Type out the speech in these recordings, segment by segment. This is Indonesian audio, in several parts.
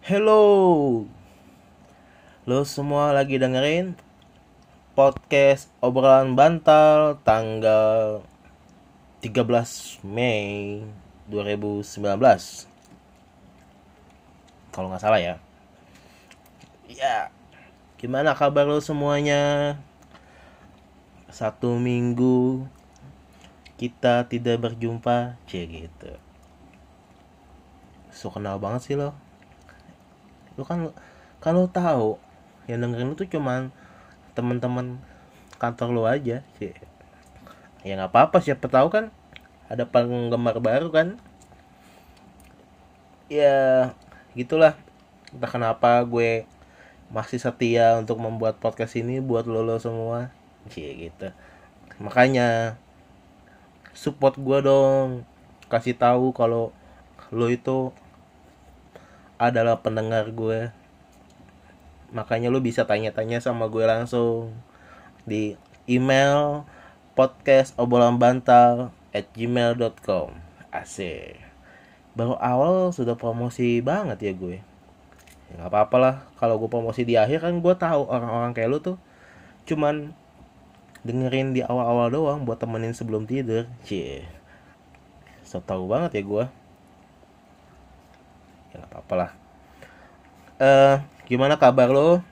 Hello. Lo semua lagi dengerin Podcast obrolan bantal Tanggal 13 Mei 2019 Kalau nggak salah ya. Ya Gimana kabar lo semuanya? Satu minggu Kita tidak berjumpa Cie gitu. So kenal banget sih lo lu kan lu tahu yang dengerin lu tuh cuman teman-teman kantor lu aja sih ya nggak apa-apa siapa tahu kan ada penggemar baru kan. Ya gitulah. Entah kenapa gue masih setia untuk membuat podcast ini buat lo lo semua. Sih gitu. Makanya support gue dong. Kasih tahu kalau lo itu adalah pendengar gue. Makanya lu bisa tanya-tanya sama gue langsung di email podcast obrolan bantal at gmail.com asik. Baru awal sudah promosi banget ya gue. Ya apa-apa lah. Kalau gue promosi di akhir kan gue tahu orang-orang kayak lu tuh. Cuman dengerin di awal-awal doang buat temenin sebelum tidur. Cie. So tau banget ya gue ya nggak apa-apa lah. Eh gimana kabar lo?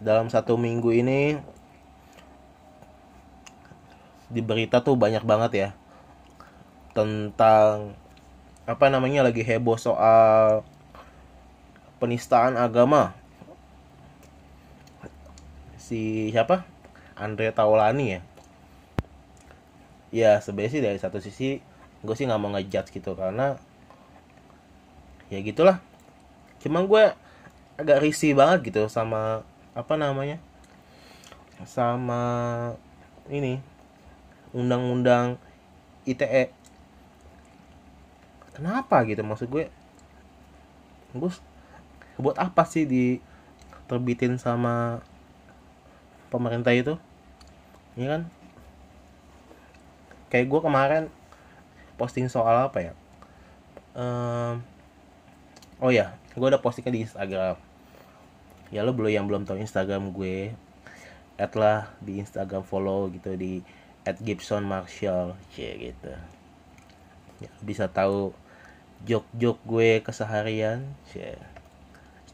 Dalam satu minggu ini di berita tuh banyak banget ya tentang apa namanya lagi heboh soal penistaan agama. Si siapa? Andre Taulani ya? Ya sebenarnya sih dari satu sisi gue sih nggak mau ngejudge gitu karena ya gitulah. Cuman gue agak risih banget gitu sama apa namanya sama ini undang-undang ITE kenapa gitu maksud gue? Gue buat apa sih diterbitin sama pemerintah itu? Ya kan? Kayak gue kemarin posting soal apa ya? Um, oh ya gue udah postingnya di Instagram. Ya lo belum yang belum tahu Instagram gue add lah di Instagram follow gitu di at Gibson Marshall cie gitu. Ya, bisa tahu jok-jok gue keseharian cie.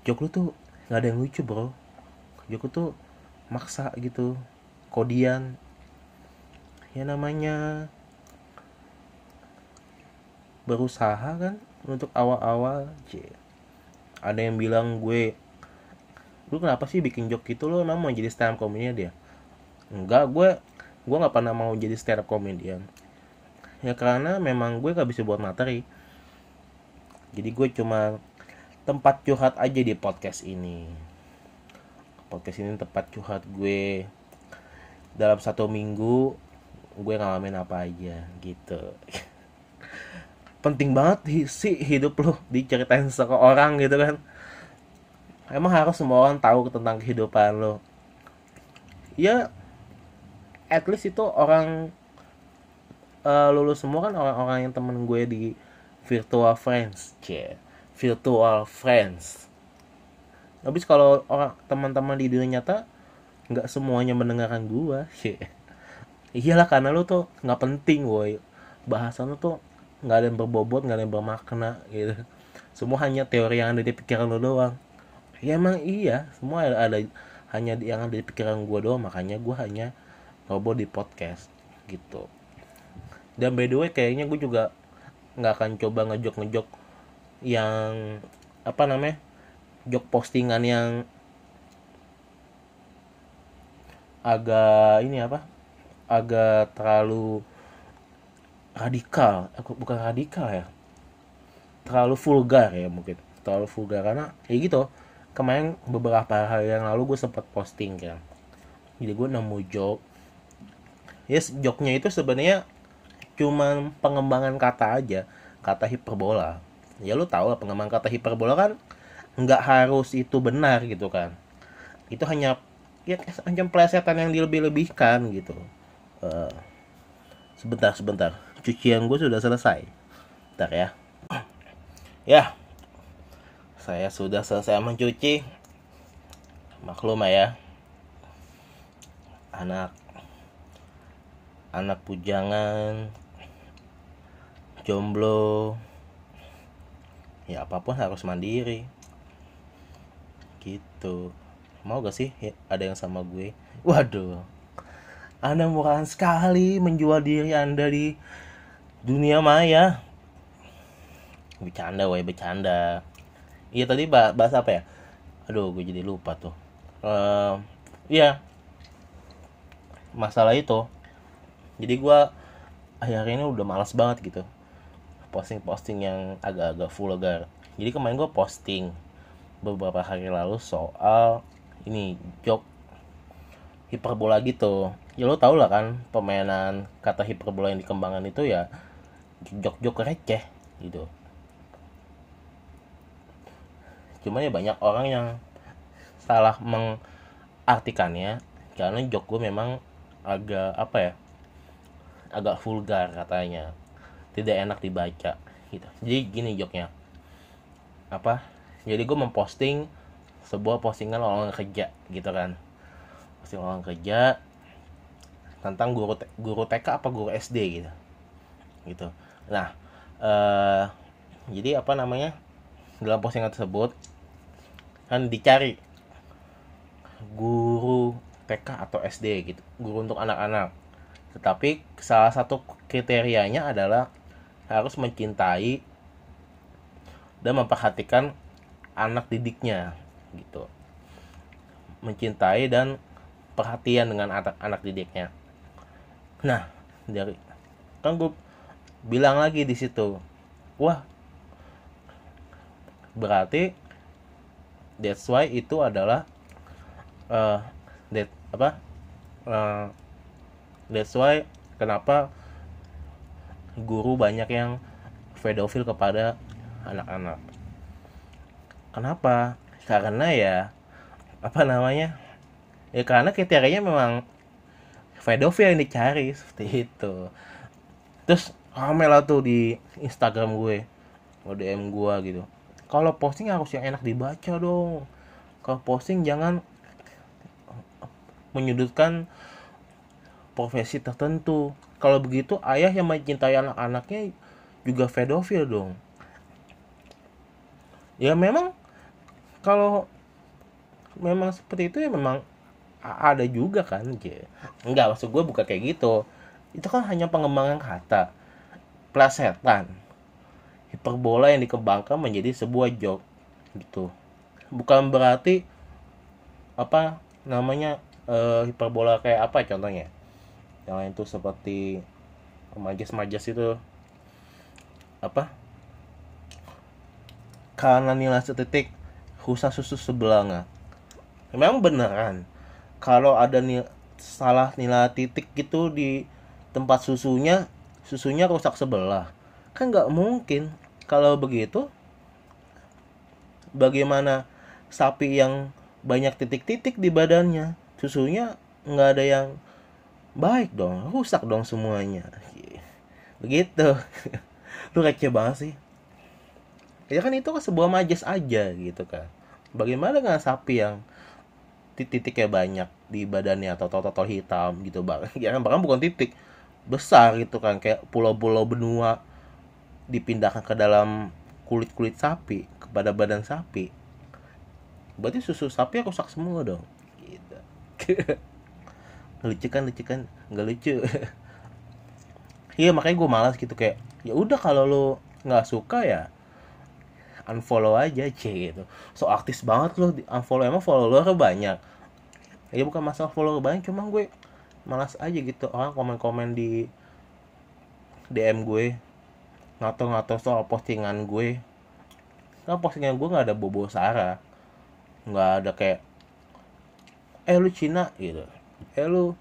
Jok lu tuh nggak ada yang lucu bro. Jok lu tuh maksa gitu kodian. Ya namanya berusaha kan untuk awal-awal cie. Ada yang bilang gue lu kenapa sih bikin joke gitu? Lo emang mau jadi stand up comedian? Dia enggak gue gue nggak pernah mau jadi stand up comedian. Ya karena memang gue gak bisa buat materi. Jadi gue cuma tempat curhat aja di podcast ini. Podcast ini tempat curhat gue. Dalam satu minggu gue ngalamin apa aja gitu penting banget sih hidup lo diceritain ke orang gitu kan. Emang harus semua orang tahu tentang kehidupan lo ya at least itu orang uh, lulus semua kan orang-orang yang temen gue di virtual friends cie. Virtual friends. Habis kalau orang teman-teman di dunia nyata nggak semuanya mendengarkan gue cie. Iyalah karena lo tuh nggak penting woi. Bahasan lo tuh nggak ada yang berbobot nggak ada yang bermakna gitu. Semua hanya teori yang ada di pikiran lo doang. Ya emang iya. Semua ada, ada hanya yang ada di pikiran gue doang. Makanya gue hanya ngobrol di podcast gitu. Dan by the way kayaknya gue juga nggak akan coba ngejok ngejok yang apa namanya jok postingan yang agak ini apa agak terlalu radikal aku bukan radikal ya? Terlalu vulgar ya mungkin. Terlalu vulgar. Karena ya gitu. Kemarin beberapa hari yang lalu gue sempat posting kan jadi gue nemu joke. Yes joknya itu sebenarnya cuman pengembangan kata aja. Kata hiperbola. Ya lu tau lah pengembangan kata hiperbola kan nggak harus itu benar gitu kan. Itu hanya ya hanya plesetan yang dilebih-lebihkan gitu. Uh, sebentar sebentar cucian gue sudah selesai. Ntar ya. Ya. Saya sudah selesai mencuci. Maklum ya. Anak. Anak pujangan. Jomblo. Ya apa pun harus mandiri. Gitu. Mau gak sih ya, ada yang sama gue? Waduh. Anda murahan sekali menjual diri anda di dunia maya. Bercanda woi bercanda. Iya tadi bahas apa ya? Aduh gue jadi lupa tuh. Uh, iya. Masalah itu. Jadi gue akhir ini udah malas banget gitu. Posting-posting yang agak-agak vulgar jadi kemarin gue posting beberapa hari lalu soal ini jok hiperbola gitu. Ya lo tau lah kan permainan kata hiperbola yang dikembangkan itu ya jok-jok receh gitu. Cuman ya banyak orang yang salah mengartikannya karena jok gue memang agak apa ya agak vulgar katanya. Tidak enak dibaca gitu. Jadi gini joknya. Apa? Jadi gue memposting sebuah postingan orang kerja gitu kan. Posting orang kerja tentang guru guru TK apa guru SD gitu. Gitu nah eh, jadi apa namanya dalam postingan tersebut kan dicari guru TK atau SD gitu guru untuk anak-anak. Tetapi salah satu kriterianya adalah harus mencintai dan memperhatikan anak didiknya gitu. Mencintai dan perhatian dengan anak-anak didiknya. Nah dari kan gue bilang lagi di situ wah berarti that's why itu adalah uh, that apa uh, that's why kenapa guru banyak yang pedofil kepada anak-anak. Kenapa? Karena ya apa namanya? Ya karena kriterianya memang pedofil yang dicari seperti itu. Terus rame lah tuh di Instagram gue DM gue gitu. Kalau posting harus yang enak dibaca dong. Kalau posting jangan menyudutkan profesi tertentu. Kalau begitu ayah yang mencintai anak-anaknya juga pedofil dong. Ya memang kalau memang seperti itu ya memang ada juga kan enggak maksud gue bukan kayak gitu. Itu kan hanya pengembangan kata plesetan hiperbola yang dikembangkan menjadi sebuah joke gitu. Bukan berarti apa namanya uh, hiperbola kayak apa contohnya. Yang lain tuh seperti majas-majas itu apa karena nilai setitik khusus susu sebelanga. Memang beneran kalau ada nil salah nilai titik gitu di tempat susunya susunya rusak sebelah. Kan nggak mungkin. Kalau begitu bagaimana sapi yang banyak titik-titik di badannya susunya nggak ada yang baik dong rusak dong semuanya. Begitu. Lu receh banget sih. Ya kan itu kan sebuah majas aja gitu kan. Bagaimana dengan sapi yang titik-titiknya banyak di badannya atau total hitam gitu bang? Ya kan bahkan bukan titik besar gitu kan kayak pulau-pulau benua dipindahkan ke dalam kulit-kulit sapi kepada badan sapi. Berarti susu sapi rusak semua dong. Lucu kan lucu kan? Nggak lucu. Iya makanya gue malas gitu kayak ya udah kalau lo nggak suka ya unfollow aja c gitu. So aktif banget lo unfollow emang follower banyak. Ya bukan masalah follower banyak cuma gue malas aja gitu. Orang komen-komen di DM gue ngato-ngato soal postingan gue. Nah postingan gue nggak ada bobo Sarah nggak ada kayak eh lu Cina gitu. Eh lu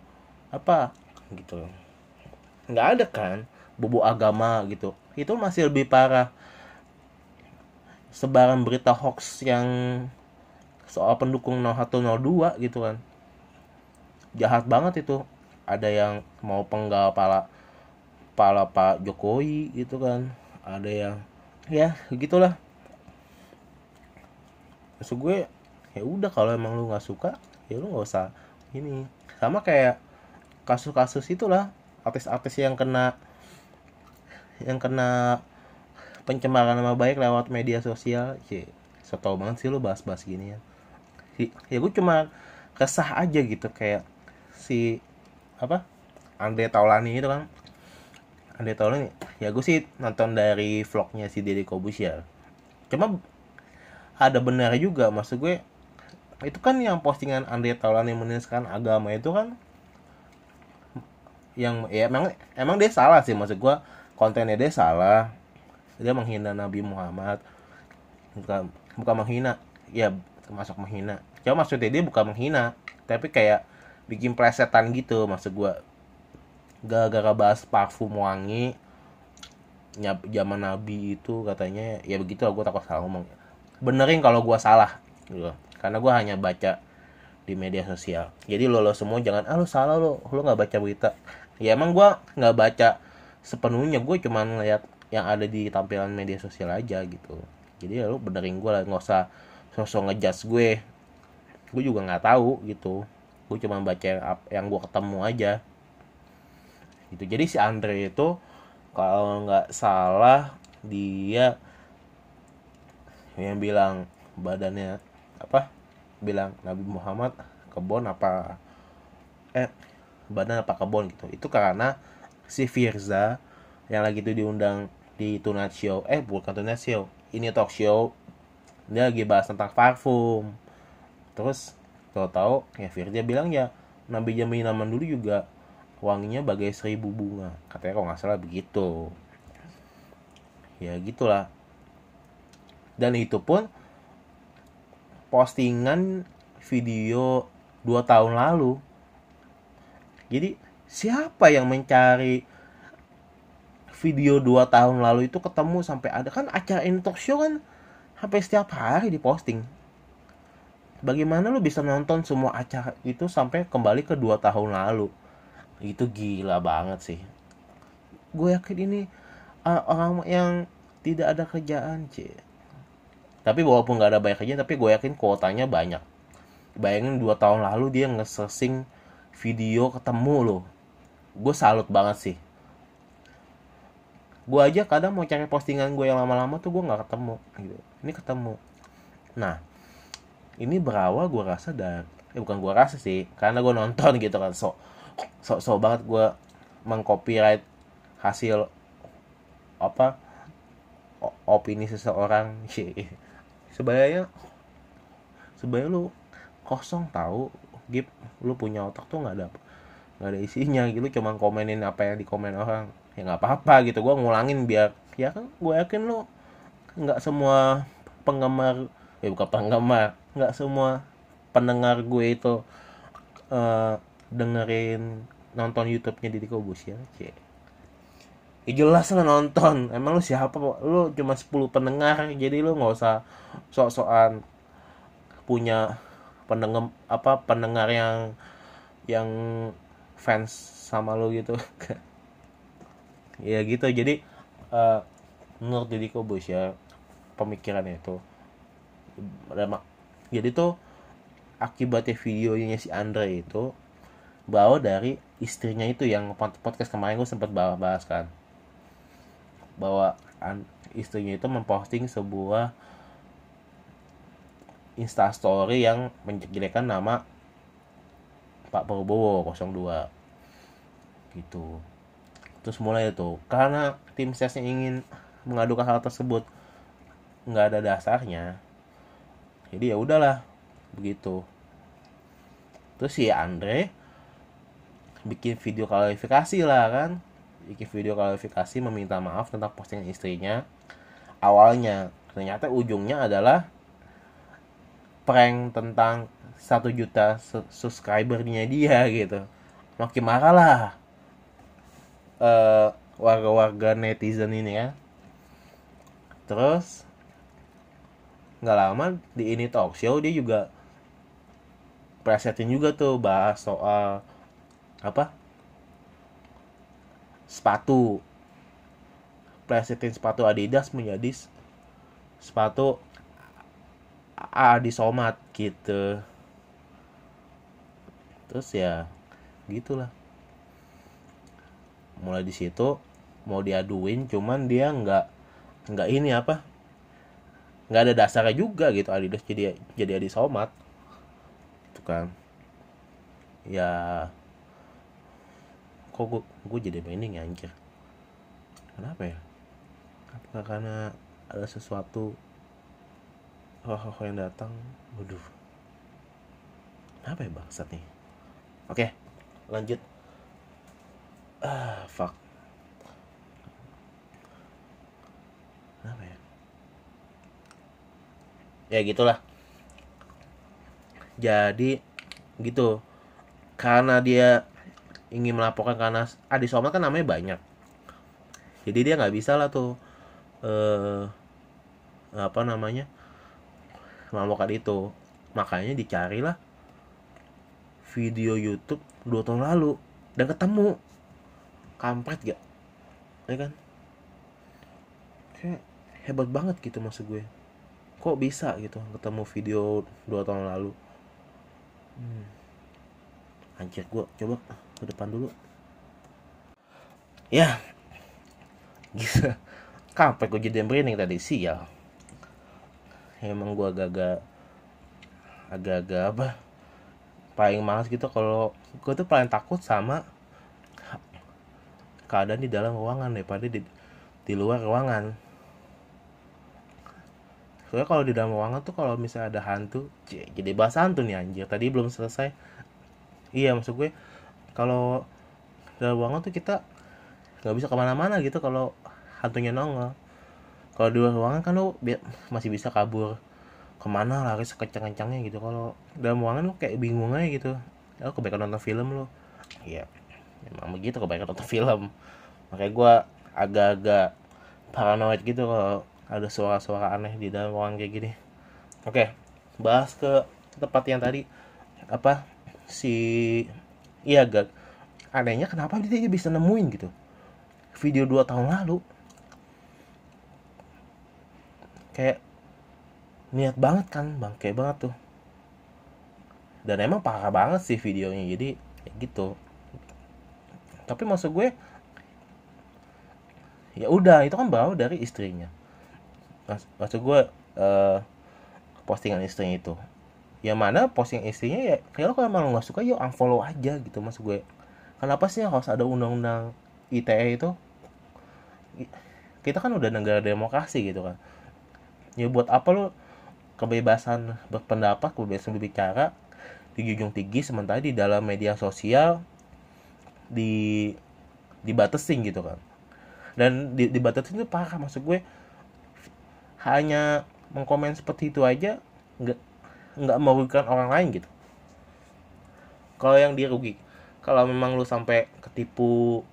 apa? Gitu. Nggak ada kan bobo agama gitu. Itu masih lebih parah. Sebaran berita hoax yang soal pendukung 0102 gitu kan. Jahat banget itu ada yang mau penggal pala pala Pak Jokowi gitu kan. Ada yang ya gitulah. Maksud gue ya udah kalau emang lu nggak suka ya lu nggak usah ini. Sama kayak kasus-kasus itulah artis-artis yang kena yang kena pencemaran nama baik lewat media sosial. Sih so tau banget sih lu bahas-bahas gini ya. Ya gue cuma kesah aja gitu kayak si apa? Andre Taulani itu kan Andre Taulani ya gue sih nonton dari vlognya si Deddy Kobusier. Cuma ada benar juga maksud gue itu kan yang postingan Andre Taulani menuliskan agama itu kan yang ya emang emang dia salah sih maksud gue kontennya dia salah. Dia menghina Nabi Muhammad. Bukan bukan menghina ya termasuk menghina. Cuma maksudnya dia bukan menghina tapi kayak bikin plesetan gitu maksud gue gara-gara bahas parfum wangi. Zaman Nabi itu katanya ya begitu gue takut salah ngomong. Benerin kalau gue salah gitu. Karena gue hanya baca di media sosial. Jadi lo lo semua jangan ah lo salah lo lo nggak baca berita. Ya emang gue nggak baca sepenuhnya gue cuma ngeliat yang ada di tampilan media sosial aja gitu. Jadi ya lu benerin gue lah nggak usah sosok ngejudge gue. Gue juga nggak tahu gitu gue cuma baca yang, yang gue ketemu aja. Gitu. Jadi si Andre itu kalau nggak salah dia yang bilang badannya apa? Bilang Nabi Muhammad kebon apa? Eh badan apa kebon? Gitu. Itu karena si Firza yang lagi itu diundang di Tonight Show. Eh bukan Tonight Show. Ini talk show. Dia lagi bahas tentang parfum. Terus kalau tahu ya Firza bilang ya Nabi Jamil Naman dulu juga wanginya bagai seribu bunga. Katanya kalau nggak salah begitu. Ya gitulah. Dan itu pun postingan video dua tahun lalu. Jadi siapa yang mencari video 2 tahun lalu itu ketemu sampai ada? Kan acara talk show kan sampai setiap hari diposting bagaimana lu bisa nonton semua acara itu sampai kembali ke dua tahun lalu? Itu gila banget sih. Gue yakin ini uh, orang yang tidak ada kerjaan cie tapi walaupun nggak ada banyak kerjaan tapi gue yakin kuotanya banyak. Bayangin dua tahun lalu dia nge-searching video ketemu loh. Gue salut banget sih. Gue aja kadang mau cari postingan gue yang lama-lama tuh gue nggak ketemu gitu. Ini ketemu. Nah ini berawal gue rasa dari eh bukan gue rasa sih karena gue nonton gitu kan so so, so banget gue mengcopyright hasil apa opini seseorang. Sih sebenarnya sebenarnya lu kosong tahu gip lu punya otak tuh nggak ada nggak ada isinya gitu cuma komenin apa yang dikomen orang. Ya nggak apa-apa gitu gue ngulangin biar ya kan gue yakin lo nggak semua penggemar ya bukan penggemar nggak semua pendengar gue itu uh, dengerin nonton YouTube-nya Didi Kobus ya ya jelas lah nonton. Emang lu siapa lu cuma 10 pendengar jadi lu nggak usah sok-sokan punya pendengar apa pendengar yang yang fans sama lu gitu. Ya gitu jadi uh, menurut Deddy ya pemikirannya itu jadi tuh akibatnya videonya si Andre itu bawa dari istrinya itu yang podcast kemarin gue sempat bahas kan. Bahwa istrinya itu memposting sebuah instastory yang menjelekkan nama Pak Prabowo 02 gitu. Terus mulai itu karena tim sesnya ingin mengadukan hal tersebut nggak ada dasarnya jadi ya udahlah begitu. Terus si Andre bikin video klarifikasi lah kan? Bikin video klarifikasi meminta maaf tentang postingan istrinya awalnya. Ternyata ujungnya adalah prank tentang satu juta subscribernya dia gitu. Makin marah lah uh, warga-warga netizen ini ya. Terus nggak lama di ini talk show dia juga presetin juga tuh bahas soal apa? Sepatu. Presetin sepatu Adidas menjadi sepatu Adi Somat gitu. Terus ya gitulah. Mulai di situ mau diaduin cuman dia nggak nggak ini apa nggak ada dasarnya juga gitu Adidas jadi jadi Adi Somat itu kan. Ya kok gue, gue jadi merinding ya anjir. Kenapa ya? Apakah karena ada sesuatu roh-roh yang datang? Waduh. Apa ya bangsat nih? Oke lanjut. Ah fuck. Apa ya ya gitulah. Jadi gitu. Karena dia ingin melaporkan karena Adi Somat kan namanya banyak. Jadi dia nggak bisa lah tuh eh apa namanya melaporkan itu. Makanya dicarilah video YouTube dua tahun lalu dan ketemu. Kampret gak ya kan? Hebat banget gitu maksud gue kok bisa gitu ketemu video dua tahun lalu? Hmm. anjir gue coba ke depan dulu. Ya. Gitu kampret gue jadi merinding tadi? Sial. Emang gue agak-agak agak-agak apa? Paling males gitu kalau gue tuh paling takut sama keadaan di dalam ruangan daripada di di luar ruangan soalnya kalau di dalam ruangan tuh kalau misalnya ada hantu jadi bahas hantu nih anjir. Tadi belum selesai. Iya maksud gue kalau dalam ruangan tuh kita nggak bisa ke mana-mana gitu kalau hantunya nongol. Kalau di luar ruangan kan lo masih bisa kabur ke mana lari sekencang-kencangnya gitu. Kalau dalam ruangan lo kayak bingung aja gitu. Ya kebanyakan nonton film lo iya emang begitu kebanyakan nonton film. Makanya gue agak-agak paranoid gitu kalau ada suara-suara aneh di dalam ruangan kayak gini. Oke bahas ke tempat yang tadi. Apa? Si iya gak anehnya kenapa dia bisa nemuin gitu? Video dua tahun lalu. Kayak niat banget kan bang kayak banget tuh. Dan emang parah banget sih videonya jadi gitu. Tapi maksud gue ya udah itu kan bawa dari istrinya maksud gue uh, postingan istrinya itu. Yang mana posting istrinya ya kalau kalau emang nggak suka ya unfollow aja gitu maksud gue kenapa sih harus ada undang-undang ITE itu? Kita kan udah negara demokrasi gitu kan. Ya buat apa lo kebebasan berpendapat kebebasan berbicara dijunjung tinggi sementara di dalam media sosial di dibatasin gitu kan. Dan di, dibatasin itu parah maksud gue hanya mengkomen seperti itu aja nggak nggak merugikan orang lain gitu. Kalau yang dirugi kalau memang lu sampai ketipu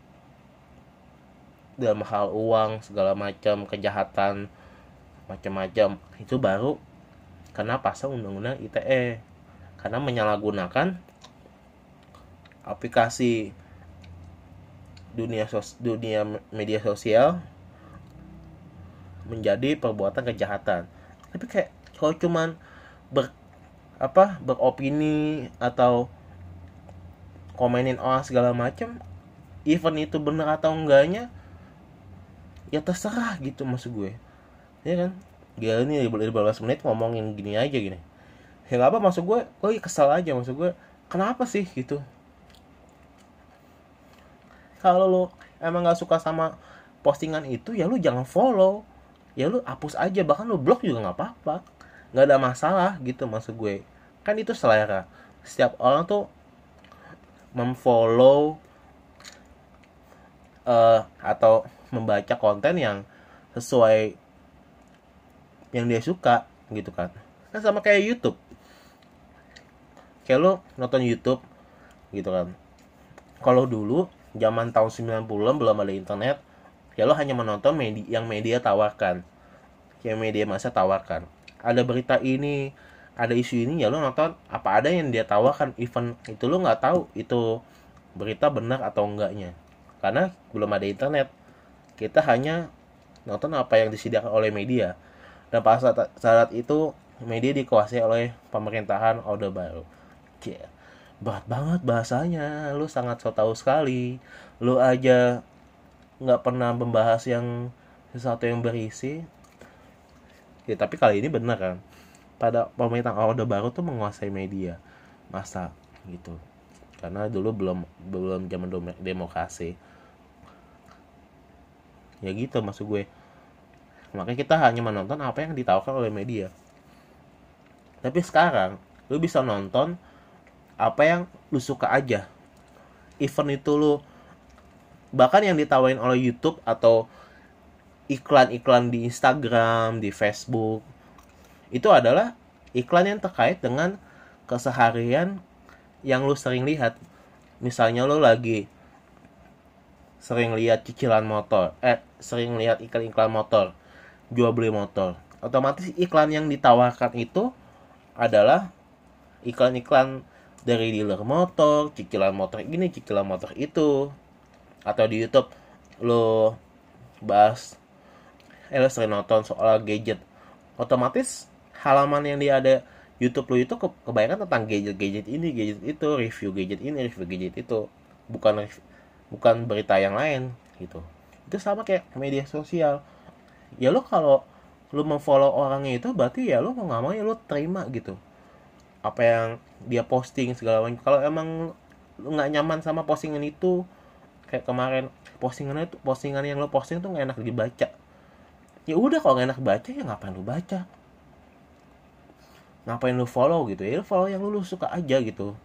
dalam hal uang segala macam kejahatan macam-macam itu baru karena pasal undang-undang ITE karena menyalahgunakan aplikasi dunia sos dunia media sosial menjadi perbuatan kejahatan. Tapi kayak kalau cuman ber apa beropini atau komenin orang segala macam event itu bener atau enggaknya ya terserah gitu maksud gue. Ya kan? Dia ini 15 menit ngomongin gini aja gini. Ya apa maksud gue gue kesal aja maksud gue. Kenapa sih gitu? Kalau lo emang gak suka sama postingan itu ya lu jangan follow ya lu hapus aja bahkan lu blok juga nggak apa-apa. Nggak ada masalah gitu maksud gue. Kan itu selera. Setiap orang tuh memfollow uh, atau membaca konten yang sesuai yang dia suka gitu kan. Kan sama kayak YouTube. Kayak lo nonton YouTube gitu kan. Kalau dulu zaman tahun 90-an belum ada internet ya lo hanya menonton media yang media tawarkan yang media masa tawarkan ada berita ini ada isu ini ya lo nonton apa ada yang dia tawarkan event itu lo nggak tahu itu berita benar atau enggaknya karena belum ada internet kita hanya nonton apa yang disediakan oleh media dan pas saat, saat itu media dikuasai oleh pemerintahan Orde Baru. Yeah. Berat banget bahasanya, lu sangat so tahu sekali. Lu aja nggak pernah membahas yang sesuatu yang berisi. Ya tapi kali ini benar kan. Pada pemerintahan Orde Baru tuh menguasai media. Masa gitu. Karena dulu belum belum zaman demokrasi. Ya gitu maksud gue. Makanya kita hanya menonton apa yang ditawarkan oleh media tapi sekarang lu bisa nonton apa yang lu suka aja event itu lu bahkan yang ditawarin oleh YouTube atau iklan-iklan di Instagram, di Facebook itu adalah iklan yang terkait dengan keseharian yang lu sering lihat. Misalnya lu lagi sering lihat cicilan motor, eh sering lihat iklan-iklan motor, jual beli motor. Otomatis iklan yang ditawarkan itu adalah iklan-iklan dari dealer motor, cicilan motor ini, cicilan motor itu. Atau di YouTube lo bahas eh lo sering nonton soal gadget. Otomatis halaman yang dia ada YouTube lo itu ke kebanyakan tentang gadget-gadget ini, gadget itu, review gadget ini, review gadget itu. Bukan bukan berita yang lain gitu. Itu sama kayak media sosial. Ya lo kalau lu memfollow orangnya itu berarti ya lu mau nggak mau ya lu terima gitu apa yang dia posting segala macam kalau emang lu nggak nyaman sama postingan itu kayak kemarin postingannya itu postingan yang lu posting tuh nggak enak dibaca. Ya udah kalau nggak enak baca ya ngapain lu baca? Ngapain lu follow gitu? Ya lu follow yang lu, lu suka aja gitu.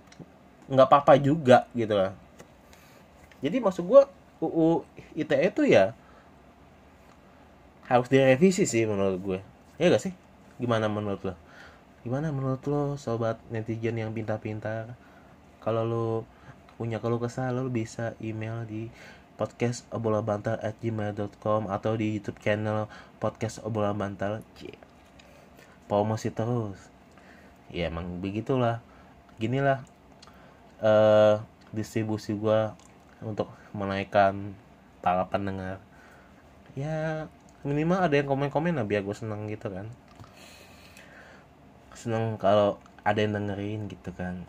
Nggak apa-apa juga gitu lah. Jadi maksud gua UU ITE itu ya harus direvisi sih menurut gue. Ya gak sih? Gimana menurut lo? Gimana menurut lo sobat netizen yang pintar-pintar? Kalau lo punya. Keluh kesah lo bisa email di podcast obrolan bantal at gmail.com atau di youtube channel podcast obrolan bantal promosi terus. Ya emang begitulah. Ginilah uh, distribusi gue untuk menaikkan para pendengar. Ya minimal ada yang komen-komen lah biar gue seneng gitu kan. Seneng kalau ada yang dengerin gitu kan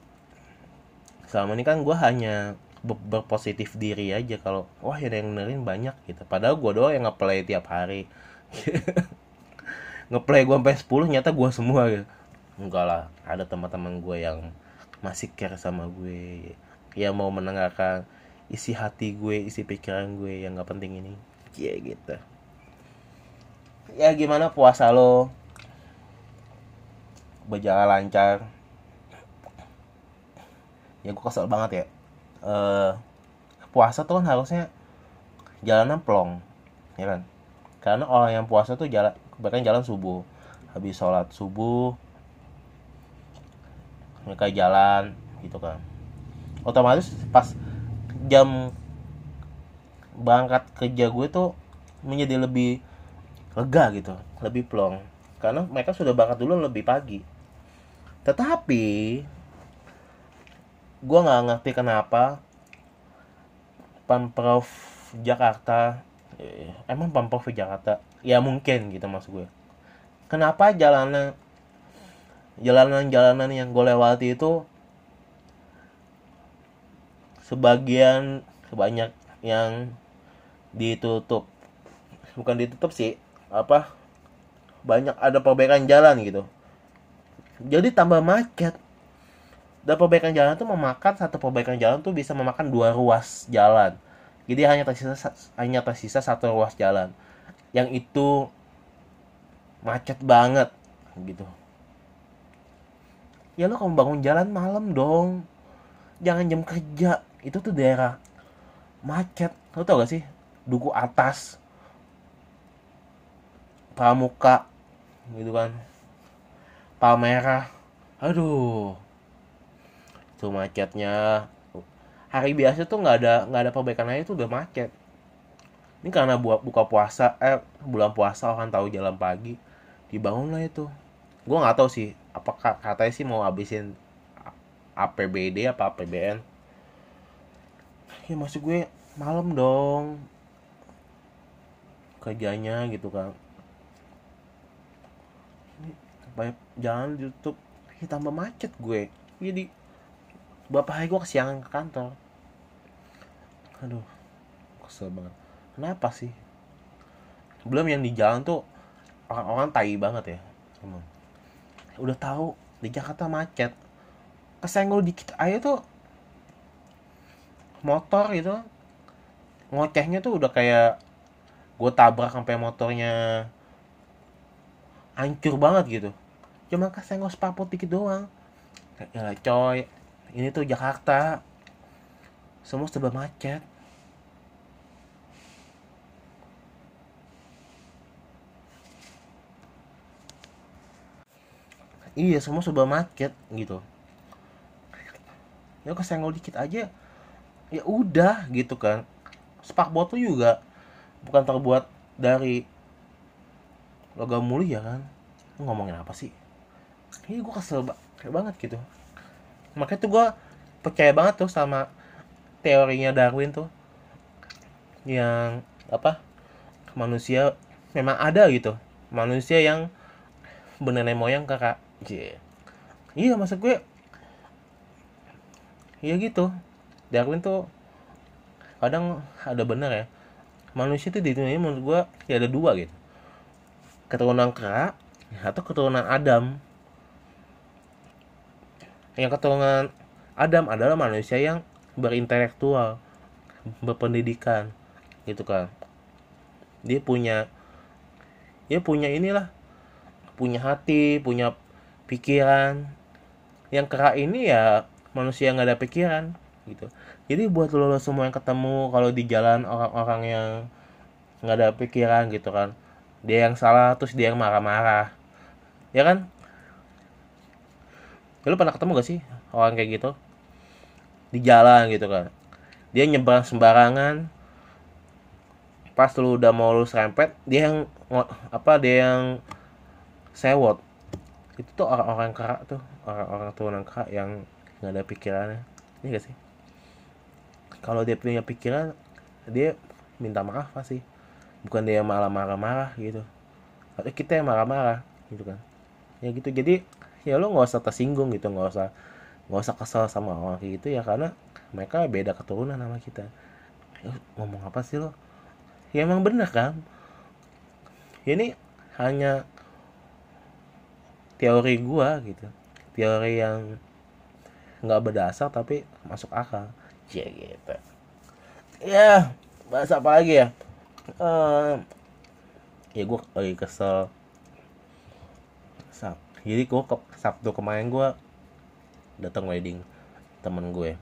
selama ini kan gue hanya berpositif diri aja kalau wah ada yang dengerin banyak gitu. Padahal gue doang yang ngeplay tiap hari. Ngeplay gue sampai 10 nyata gue semua gitu. Enggak lah ada teman-teman gue yang masih care sama gue yang mau mendengarkan isi hati gue isi pikiran gue yang gak penting ini. Ya yeah, gitu. Ya gimana puasa lo? Berjalan lancar ya gue kesel banget ya. Uh, puasa tuh kan harusnya jalanan plong ya kan? Karena orang yang puasa tuh jalan bahkan jalan subuh. Habis sholat subuh mereka jalan gitu kan. Otomatis pas jam berangkat kerja gue tuh menjadi lebih lega gitu lebih plong. Karena mereka sudah berangkat dulu lebih pagi. Tetapi gue nggak ngerti kenapa pemprov Jakarta eh, emang pemprov Jakarta? Ya mungkin gitu maksud gue. Kenapa jalanan jalanan-jalanan yang gue lewati itu sebagian sebanyak yang ditutup? Bukan ditutup sih apa banyak ada perbaikan jalan gitu. Jadi tambah macet dan perbaikan jalan itu memakan satu perbaikan jalan tuh bisa memakan dua ruas jalan. Jadi hanya tersisa hanya tersisa satu ruas jalan. Yang itu macet banget gitu. Ya lo kalau bangun jalan malam dong. Jangan jam kerja. Itu tuh daerah macet. Lo tau gak sih? Duku atas. Pramuka gitu kan. Palmerah. Aduh itu macetnya hari biasa tuh nggak ada nggak ada perbaikan aja tuh udah macet ini karena buat buka puasa eh bulan puasa orang tahu jalan pagi. Dibangun lah itu. Gue nggak tahu sih apakah katanya sih mau habisin APBD apa APBN ya masih gue malam dong. Kerjanya gitu kan. Banyak jalan ditutup ya tambah macet gue. Jadi beberapa hari gue kesiangan ke kantor. Aduh kesel banget. Kenapa sih? Belum yang di jalan tuh orang-orang tai banget ya emang. Udah tahu di Jakarta macet. Kesenggol dikit aja tuh motor itu ngocehnya tuh udah kayak gue tabrak sampai motornya hancur banget gitu. Cuma kesenggol spapot dikit doang. Ya coy ini tuh Jakarta. Semua serba macet. Iya semua serba macet gitu. Ya kesenggol dikit aja. Ya udah gitu kan. Spakbot tuh juga bukan terbuat dari logam mulia kan. Ngomongin apa sih? Ini gue kesel banget gitu makanya tuh gue percaya banget tuh sama teorinya Darwin tuh. Yang apa manusia memang ada gitu. Manusia yang beneran moyang kakak. J iya maksud gue iya gitu. Darwin tuh kadang ada bener ya. Manusia tuh di dunia ini menurut gue ya ada dua gitu. Keturunan kera atau keturunan Adam yang keturunan Adam adalah manusia yang berintelektual berpendidikan gitu kan. Dia punya dia punya inilah punya hati punya pikiran. Yang kerak ini ya manusia nggak ada pikiran gitu. Jadi buat lo, lo semua yang ketemu kalau di jalan orang-orang yang nggak ada pikiran gitu kan. Dia yang salah terus dia yang marah-marah. Ya kan ya, lo pernah ketemu gak sih orang kayak gitu? Di jalan gitu kan dia nyebrang sembarangan. Pas lu udah mau lu serempet dia yang apa dia yang sewot. Itu tuh orang-orang kerak tuh orang-orang turunan kerak yang nggak ada pikirannya. Ini gak sih? Kalau dia punya pikiran dia minta maaf pasti. Bukan dia malah marah-marah gitu. Tapi kita yang marah-marah gitu kan. Ya gitu. Jadi ya lo nggak usah tersinggung gitu nggak usah nggak usah kesel sama orang kayak gitu ya karena mereka beda keturunan sama kita. Ya, ngomong apa sih lo ya emang bener kan? Ini hanya teori gua gitu. Teori yang nggak berdasar tapi masuk akal. Ya gitu. Ya bahas apa lagi ya? Uh, ya gue lagi kesel jadi gue ke Sabtu kemarin gue datang wedding temen gue.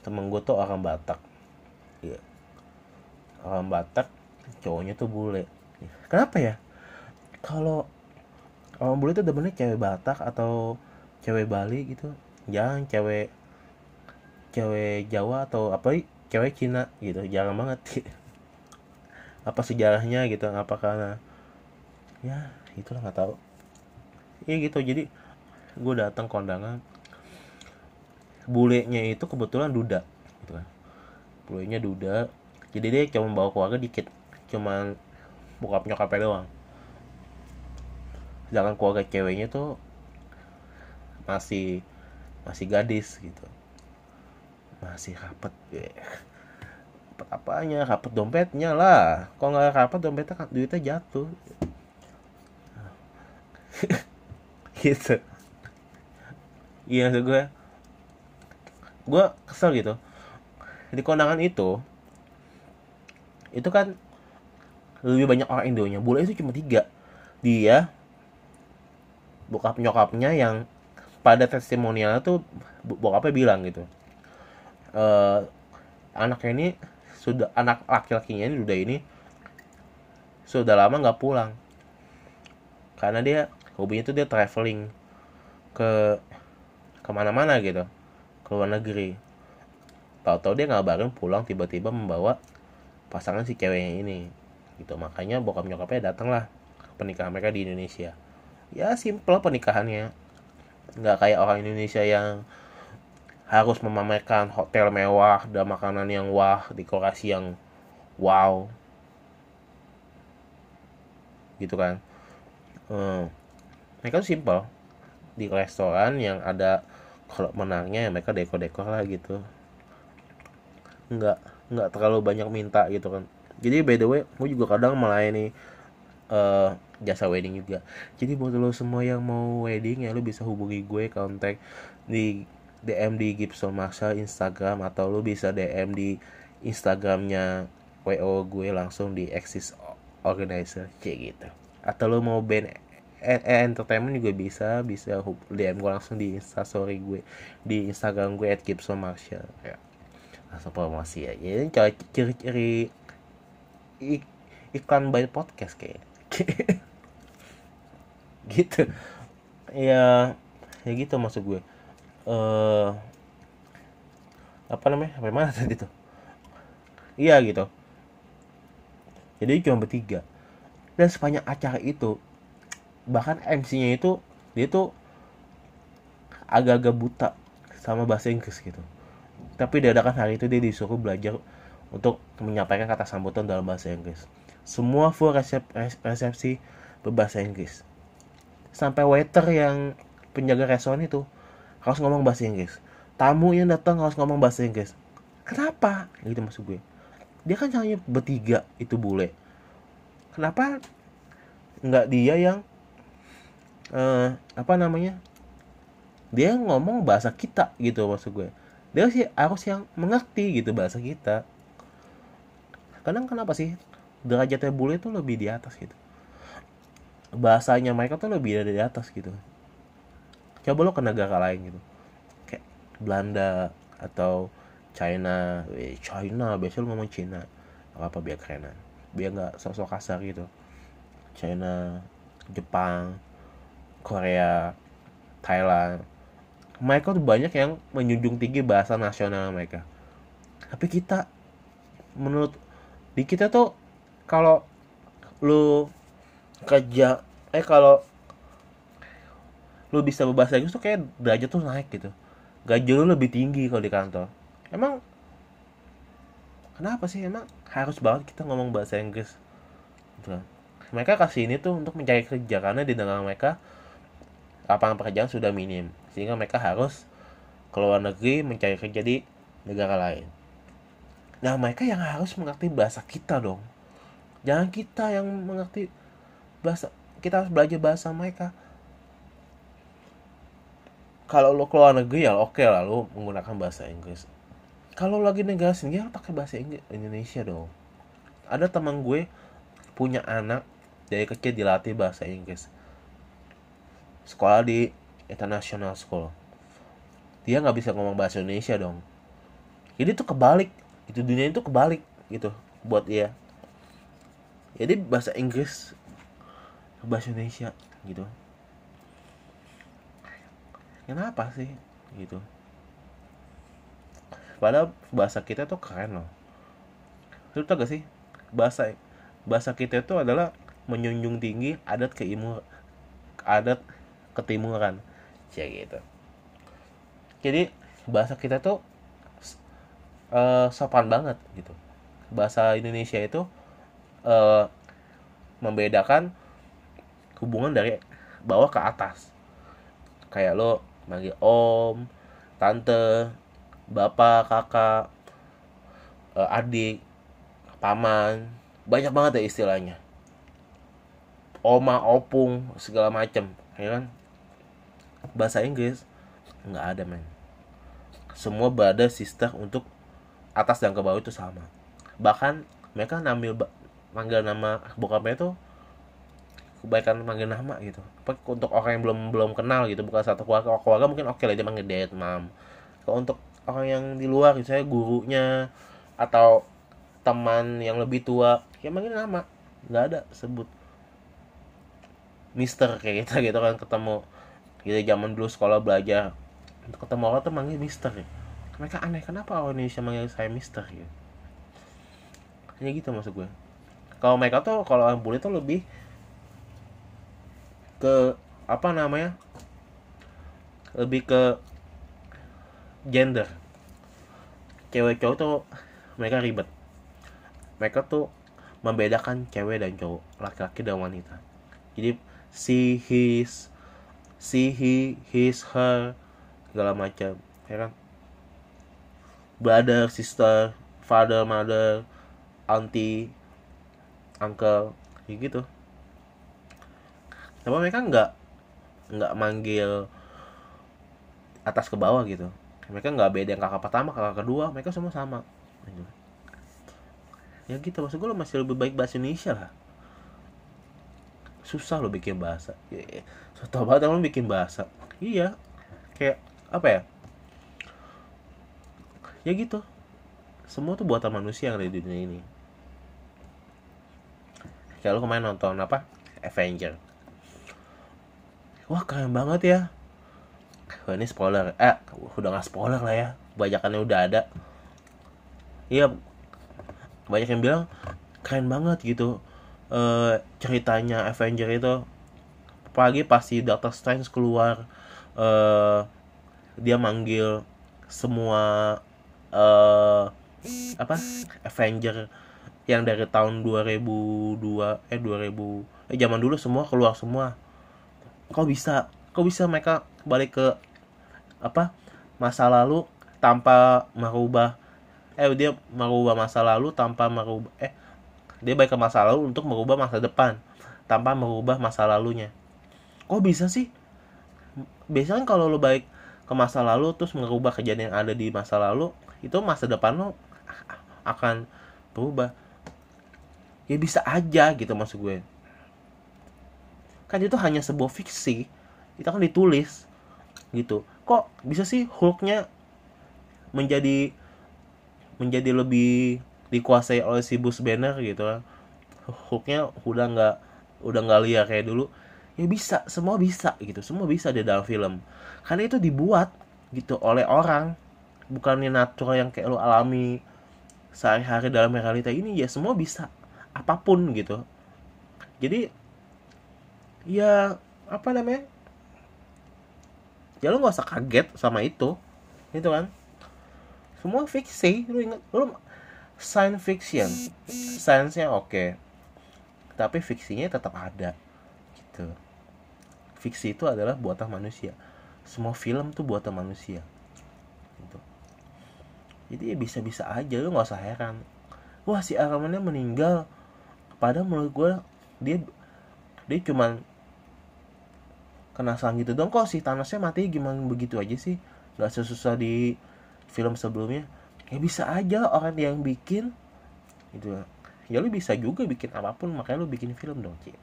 Temen gue tuh orang Batak. Ya orang Batak cowoknya tuh bule. Kenapa ya? Kalau orang bule itu bener cewek Batak atau cewek Bali gitu. Jangan cewek cewek Jawa atau apa cewek Cina gitu. Jarang banget. Apa sejarahnya gitu apa karena ya itulah nggak tahu. Ya gitu jadi gue datang kondangan. Bulenya itu kebetulan duda gitu kan. Bulenya duda. Jadi dia cuma bawa keluarga dikit cuman bokap nyokapnya doang. Sedangkan keluarga ceweknya tuh masih masih gadis gitu. Masih rapet rapet apanya? Rapet dompetnya lah. Kalau nggak rapet dompetnya kan duitnya jatuh iya gue gue kesel gitu. Di kondangan itu itu kan lebih banyak orang Indonya. Bule itu cuma tiga. Dia bokap nyokapnya yang pada testimonial tuh bokapnya bilang gitu. Uh, anaknya ini sudah anak laki-lakinya ini udah ini sudah lama nggak pulang. Karena dia hobinya tuh dia traveling ke ke mana-mana gitu. Ke luar negeri. Tahu-tahu dia nggak bareng pulang tiba-tiba membawa pasangan si ceweknya ini. Gitu. Makanya bokap nyokapnya datanglah pernikahan mereka di Indonesia. Ya simple pernikahannya. Nggak kayak orang Indonesia yang harus memamerkan hotel mewah dan makanan yang wah dekorasi yang wow. Gitu kan. Hmm, mereka tuh simpel. Di restoran yang ada kalau menangnya ya mereka dekor-dekor lah gitu. Nggak nggak terlalu banyak minta gitu kan. Jadi by the way gue juga kadang melayani uh, jasa wedding juga. Jadi buat lo semua yang mau wedding ya lo bisa hubungi gue kontak di DM di Gibson Marshall Instagram atau lo bisa DM di Instagramnya WO gue langsung di Axis Organizer kayak gitu. Atau lo mau band entertainment juga bisa bisa DM gue langsung di instastory gue di Instagram gue at Gibson Marshall ya. Langsung promosi ya ini ciri-ciri iklan by podcast kayak gitu. Ya ya gitu maksud gue. Eh apa namanya? Apa mana tadi tuh? Iya gitu. Jadi cuma bertiga. Dan sepanjang acara itu bahkan MC-nya itu dia tuh agak-agak buta sama bahasa Inggris gitu. Tapi diadakan hari itu dia disuruh belajar untuk menyampaikan kata sambutan dalam bahasa Inggris. Semua full resep, resepsi berbahasa Inggris. Sampai waiter yang penjaga restoran itu harus ngomong bahasa Inggris. Tamu yang datang harus ngomong bahasa Inggris. Kenapa? Gitu maksud gue. Dia kan hanya bertiga itu bule. Kenapa nggak dia yang uh, apa namanya? Dia ngomong bahasa kita gitu maksud gue. Dia sih harus yang mengerti gitu bahasa kita. Kadang kenapa sih derajatnya bule itu lebih di atas gitu? Bahasanya mereka tuh lebih dari di atas gitu. Coba lo ke negara lain gitu. Kayak Belanda atau China. Eh, China biasa lo ngomong China. Apa apa biar kerenan. Biar nggak sosok kasar gitu. China Jepang Korea Thailand. Mereka tuh banyak yang menjunjung tinggi bahasa nasional mereka. Tapi kita menurut di kita tuh kalau lu kerja eh kalau lu bisa berbahasa Inggris tuh kayak derajat tuh naik gitu. Gaji lu lebih tinggi kalau di kantor. Emang kenapa sih? Emang harus banget kita ngomong bahasa Inggris? Gitu kan. Mereka kasih ini tuh untuk mencari kerja karena di negara mereka lapangan pekerjaan sudah minim sehingga mereka harus keluar negeri mencari kerja di negara lain. Nah mereka yang harus mengerti bahasa kita dong. Jangan kita yang mengerti bahasa kita harus belajar bahasa mereka. Kalau lo keluar negeri ya oke okay lah lo menggunakan bahasa Inggris. Kalau lagi negara sendiri pakai bahasa Inggris Indonesia dong. Ada teman gue punya anak dari kecil dilatih bahasa Inggris sekolah di international school. Dia nggak bisa ngomong bahasa Indonesia dong. Jadi itu kebalik. Itu dunia itu kebalik gitu buat dia. Jadi bahasa Inggris bahasa Indonesia gitu. Kenapa sih gitu? Padahal bahasa kita tuh keren loh. Lu tau gak sih? Bahasa bahasa kita itu adalah menjunjung tinggi adat keimur adat ketimuran ya gitu. Jadi bahasa kita tuh uh, sopan banget gitu. Bahasa Indonesia itu uh, membedakan hubungan dari bawah ke atas. Kayak lo manggil om tante bapak kakak uh, adik paman banyak banget ya istilahnya. Oma opung segala macem ya kan bahasa Inggris nggak ada men. Semua berada sistem untuk atas dan ke bawah itu sama. Bahkan mereka ngambil manggil nama bokapnya itu kebaikan manggil nama gitu. Untuk orang yang belum belum kenal gitu bukan satu keluarga. Keluarga mungkin oke okay lah dia manggil dad mam. Kalau untuk orang yang di luar saya gurunya atau teman yang lebih tua ya manggil nama. Nggak ada sebut Mister kayak gitu gitu kan ketemu gitu zaman dulu sekolah belajar untuk ketemu orang tuh manggil Mister ya. mereka aneh kenapa orang Indonesia manggil saya Mister gitu ya gitu maksud gue. Kalau mereka tuh kalau orang bule tuh lebih ke apa namanya lebih ke gender. Cewek cowok tuh mereka ribet. Mereka tuh membedakan cewek dan cowok laki-laki dan wanita. Jadi she his she he his her segala macam ya kan? Brother sister father mother auntie uncle gitu. Tapi mereka nggak nggak manggil atas ke bawah gitu? Mereka nggak beda yang kakak pertama kakak kedua mereka semua sama. Gitu. ya gitu maksud gue lo masih lebih baik bahasa Indonesia lah susah lo bikin bahasa. Ya, ya. tau banget lo bikin bahasa. Iya. Kayak apa ya? Ya gitu. Semua tuh buatan manusia yang ada di dunia ini. Kayak lo kemarin nonton apa? Avenger. Wah keren banget ya. Wah, ini spoiler. Eh udah gak spoiler lah ya. Bajakannya udah ada. Iya. Banyak yang bilang keren banget gitu uh, ceritanya Avenger itu pagi pasti Doctor Strange keluar uh, dia manggil semua uh, apa Avenger yang dari tahun 2002 eh 2000 eh zaman dulu semua keluar semua. Kok bisa? Kok bisa mereka balik ke apa masa lalu tanpa merubah eh dia merubah masa lalu tanpa merubah eh dia baik ke masa lalu untuk merubah masa depan tanpa merubah masa lalunya. Kok bisa sih? Biasanya kan kalau lo baik ke masa lalu terus merubah kejadian yang ada di masa lalu itu masa depan lo akan berubah. Ya bisa aja gitu maksud gue. Kan itu hanya sebuah fiksi itu kan ditulis gitu. Kok bisa sih Hulknya menjadi menjadi lebih dikuasai oleh si Bruce Banner gitu. Kan hooknya udah nggak udah nggak liar kayak dulu. Ya bisa semua bisa gitu. Semua bisa di dalam film. Karena itu dibuat gitu oleh orang. Bukannya natural yang kayak lo alami sehari-hari dalam realita ini. Ya semua bisa. Apa pun gitu. Jadi ya apa namanya? Ya lo nggak usah kaget sama itu. Gitu kan? Semua fiksi lu ingat lu science fiction. Science-nya oke. Okay. tapi fiksinya tetap ada gitu. Fiksi itu adalah buatan manusia. Semua film tuh buatan manusia gitu. Jadi ya bisa-bisa aja lu nggak usah heran. Wah si Aramannya meninggal. Padahal menurut gue dia dia cuman kena sang gitu dong kok. Si Thanosnya mati gimana begitu aja sih? Nggak sesusah di film sebelumnya ya bisa aja orang yang bikin gitu. Ya lu bisa juga bikin apa pun makanya lu bikin film dong Ci.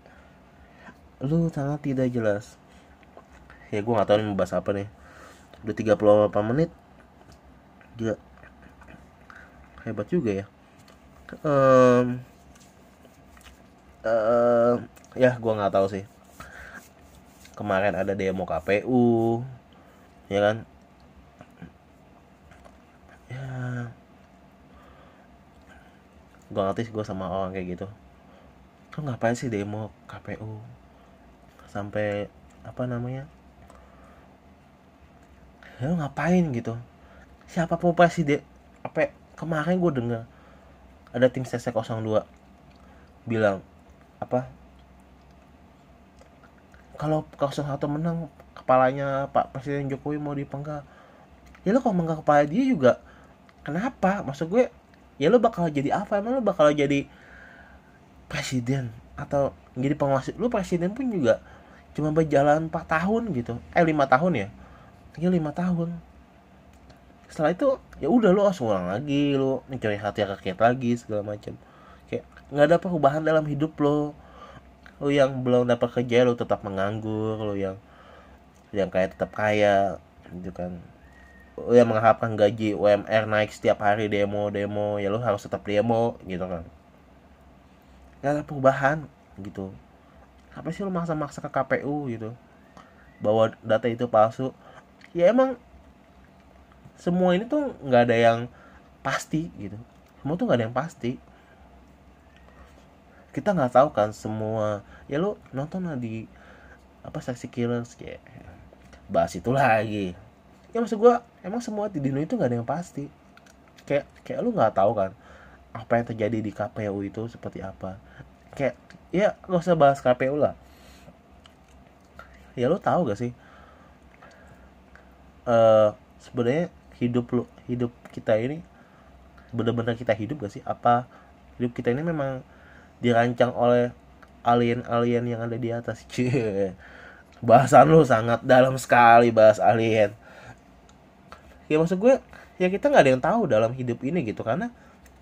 Lu sangat tidak jelas. Ya gue gak tahu nih bahas apa nih. Udah 38 menit. Gila. Hebat juga ya. Um, uh, ya gue nggak tahu sih. Kemarin ada demo KPU ya kan gue ngerti gue sama orang kayak gitu. Kan ngapain sih demo KPU sampai apa namanya? Ya ngapain gitu? Siapa pun presiden apa kemarin gue dengar ada tim CC 02 bilang apa kalau 01 menang kepalanya Pak Presiden Jokowi mau dipenggal ya lo kalau menggal kepala dia juga kenapa? Maksud gue ya lo bakal jadi apa? Emang lo bakal jadi presiden atau jadi penguasa? Lo presiden pun juga cuma berjalan 4 tahun gitu. Eh lima tahun ya? Tinggal lima tahun. Setelah itu ya udah lo langsung ulang lagi lo mencari hati rakyat lagi segala macam. Kayak nggak ada perubahan dalam hidup lo lo yang belum dapat kerja lo tetap menganggur lo yang yang kayak tetap kaya gitu kan yang mengharapkan gaji UMR naik setiap hari demo demo ya lu harus tetap demo gitu kan. Gak ada perubahan gitu. Apa sih lu maksa-maksa ke KPU gitu? Bahwa data itu palsu. Ya emang semua ini tuh nggak ada yang pasti gitu. Semua tuh nggak ada yang pasti. Kita nggak tahu kan semua ya lu nonton di apa seksi killers kayak bahas itu lagi ya maksud gue emang semua di dunia itu nggak ada yang pasti. Kayak kayak lu nggak tahu kan apa yang terjadi di KPU itu seperti apa. Kayak ya gak usah bahas KPU lah. Ya lo tahu gak sih? Uh, sebenarnya hidup lo hidup kita ini benar-benar kita hidup gak sih? Apa hidup kita ini memang dirancang oleh alien-alien yang ada di atas? Cie bahasan lu sangat dalam sekali bahas alien ya maksud gue ya kita nggak ada yang tahu dalam hidup ini gitu karena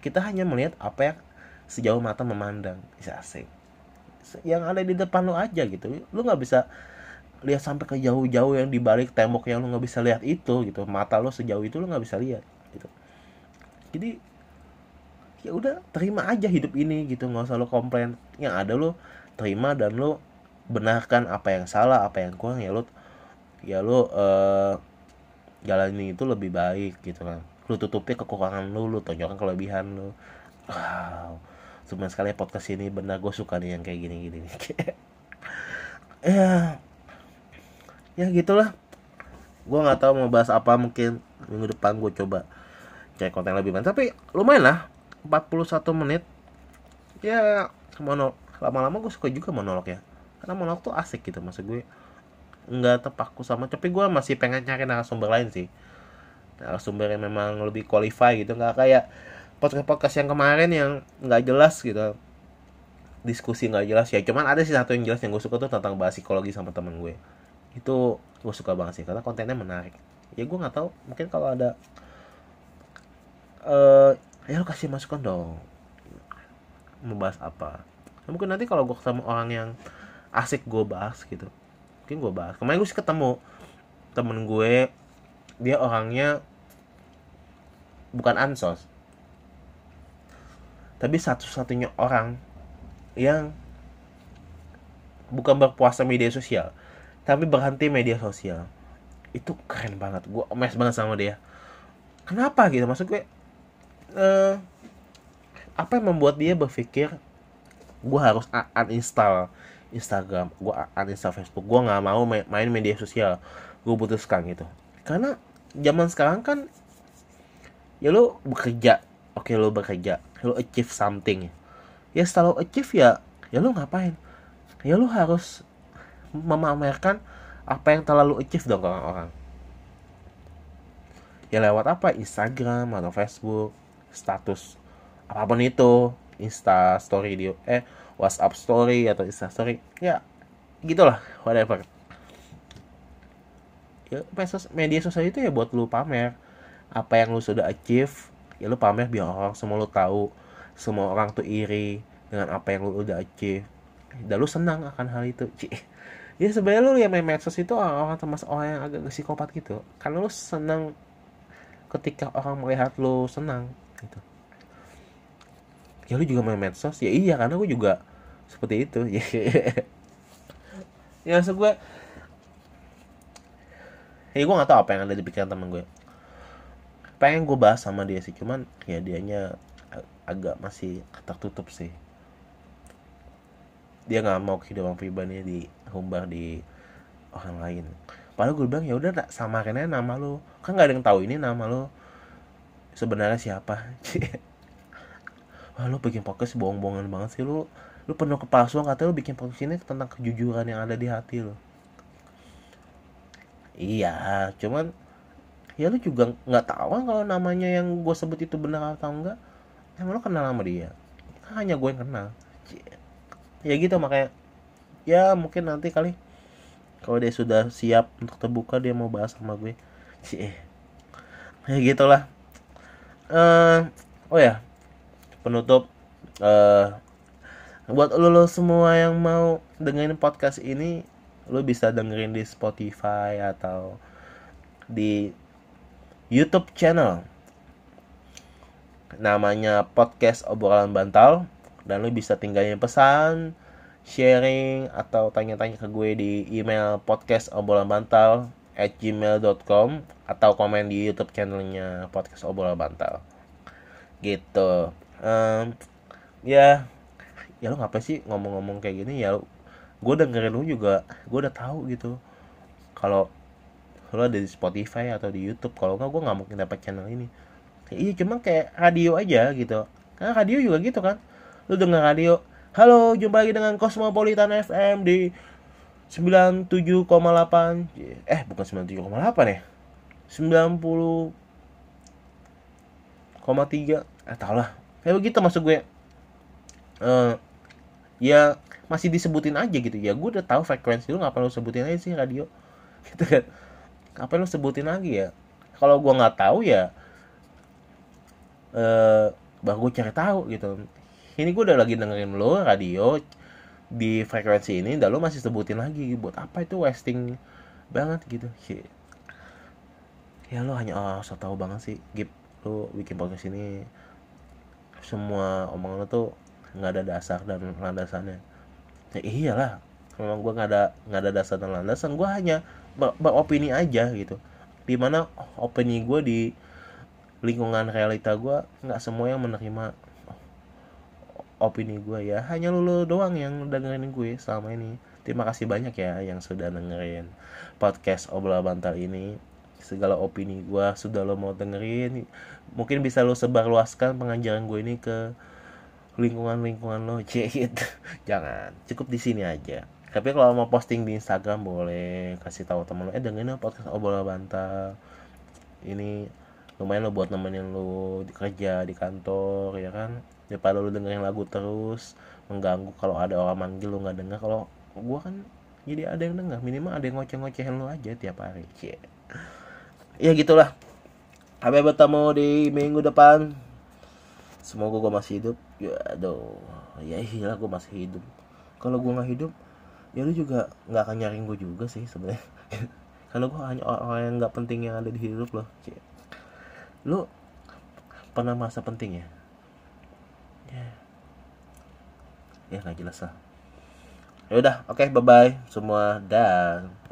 kita hanya melihat apa yang sejauh mata memandang. Bisa asing yang ada di depan lu aja gitu. Lu nggak bisa lihat sampai ke jauh-jauh yang dibalik tembok yang lu nggak bisa lihat itu gitu. Mata lu sejauh itu lu nggak bisa lihat gitu. Jadi ya udah terima aja hidup ini gitu. Nggak usah lu komplain. Yang ada lu terima dan lu benarkan apa yang salah apa yang kurang. Ya lu ya lu uh, jalani itu lebih baik gitu kan. Lu tutupi kekurangan lu lu tonjolkan kelebihan lu. Wow. Cuma sekali podcast ini benar gue suka nih yang kayak gini gini ya. Ya gitulah. Gue nggak tahu mau bahas apa mungkin minggu depan gue coba cari konten lebih banyak. Tapi lumayan lah. 41 menit. Ya mono lama-lama gue suka juga monolog ya. Karena monolog tuh asik gitu maksud gue nggak terpaku sama tapi gue masih pengen nyari narasumber lain sih. Narasumber yang memang lebih qualify gitu nggak kayak podcast podcast yang kemarin yang nggak jelas gitu. Diskusi nggak jelas ya cuman ada sih satu yang jelas yang gue suka tuh tentang bahas psikologi sama temen gue. Itu gue suka banget sih karena kontennya menarik. Ya gue nggak tahu mungkin kalau ada eh uh, ya lo kasih masukan dong. Membahas apa? Mungkin nanti kalau gue ketemu orang yang asik gue bahas gitu mungkin gue bahas. Kemarin gue sih ketemu temen gue. Dia orangnya bukan ansos. Tapi satu-satunya orang yang bukan berpuasa media sosial tapi berhenti media sosial. Itu keren banget. Gue emes banget sama dia. Kenapa gitu? Maksud gue uh, apa yang membuat dia berpikir gue harus uninstall Instagram gue uninstall Facebook gue nggak mau main media sosial. Gue putuskan gitu. Karena zaman sekarang kan ya lo bekerja oke lo bekerja lo achieve something. Ya setelah lo achieve ya ya lo ngapain? Ya lo harus memamerkan apa yang telah lo achieve dong orang-orang. Ya lewat apa? Instagram atau Facebook status apa pun itu Insta story dia eh WhatsApp story atau Insta story ya gitulah whatever. Ya media sosial itu ya buat lu pamer apa yang lu sudah achieve ya lu pamer biar orang semua lu tahu semua orang tuh iri dengan apa yang lu udah achieve. Dan lu senang akan hal itu Cih. ya sebenarnya lu yang main medsos itu orang-orang termasuk orang yang agak psikopat gitu. Karena lu senang ketika orang melihat lu senang gitu ya lu juga main medsos. Ya iya karena gue juga seperti itu. Ya maksud gue ya gue gak tau apa yang ada di pikiran temen gue pengen gue bahas sama dia sih cuman ya dianya agak masih tertutup sih. Dia nggak mau kehidupan pribadinya dihumbar di orang lain. Padahal gue bilang ya udah samarin aja nama lo kan gak ada yang tahu ini nama lo sebenarnya siapa wah lu bikin podcast bohong-bohongan banget sih lu lu penuh kepalsuan katanya lu bikin podcast ini tentang kejujuran yang ada di hati lo iya cuman ya lu juga nggak tahu kan kalau namanya yang gue sebut itu benar atau enggak. Emang lu kenal sama dia? Kan hanya gue yang kenal. Ya gitu makanya ya mungkin nanti kali kalau dia sudah siap untuk terbuka dia mau bahas sama gue. Cie ya gitulah. Uh, oh ya penutup uh, buat lo, lo semua yang mau dengerin podcast ini lo bisa dengerin di Spotify atau di YouTube channel. Namanya podcast obrolan bantal dan lo bisa tinggalin pesan sharing atau tanya-tanya ke gue di email podcast obrolan bantal at gmail.com atau komen di YouTube channelnya podcast obrolan bantal. Gitu um, ya ya lo ngapa sih ngomong-ngomong kayak gini? Ya gue dengerin lu juga gue udah tahu gitu. Kalau lo ada di Spotify atau di YouTube kalau nggak gue nggak mungkin dapat channel ini. Ya, iya cuma kayak radio aja gitu. Karena radio juga gitu kan. Lu denger radio halo jumpa lagi dengan Cosmopolitan FM di 97,8 eh bukan 97,8 ya? 90 koma tiga. Eh lah kayak begitu masuk gue. Uh, ya masih disebutin aja gitu. Ya gue udah tahu frekuensi lu ngapain lu sebutin aja sih radio? Gitu kan. Ngapain lu sebutin lagi ya? Kalau gue nggak tahu ya eh bah gue cari tahu gitu. Ini gue udah lagi dengerin lo radio di frekuensi ini dan lo masih sebutin lagi buat apa itu wasting banget gitu. Ya lo hanya oh so tau banget sih Gip lu bikin podcast ini semua omongan lu tuh nggak ada dasar dan landasannya. Ya iyalah memang gue nggak ada nggak ada dasar dan landasan. Gue hanya ber beropini aja gitu. Di mana opini gue di lingkungan realita gue nggak semua yang menerima opini gue ya. Hanya lu, lu doang yang dengerin gue selama ini. Terima kasih banyak ya yang sudah dengerin podcast obrolan bantal ini segala opini gue sudah lo mau dengerin mungkin bisa lo sebarluaskan pengajaran gue ini ke lingkungan-lingkungan lo cek jangan cukup di sini aja. Tapi kalau mau posting di Instagram boleh kasih tahu temen lo eh dengerin podcast obrolan bantal. Ini lumayan lo buat nemenin lo di kerja di kantor ya kan? Daripada lo dengerin lagu terus mengganggu kalau ada orang manggil lo nggak denger. Kalau gue kan jadi ada yang denger minimal ada yang ngoceh-ngocehin lo aja tiap hari cie ya gitulah. Sampai bertemu di minggu depan. Semoga gue masih hidup. Ya aduh. Ya iya gue masih hidup. Kalau gue nggak hidup ya lu juga nggak akan nyaring gue juga sih sebenarnya. Kalau gue hanya orang yang nggak penting yang ada di hidup lo lu pernah merasa penting ya? Ya. Ya nggak jelas lah. Ya udah oke okay, bye bye semua dan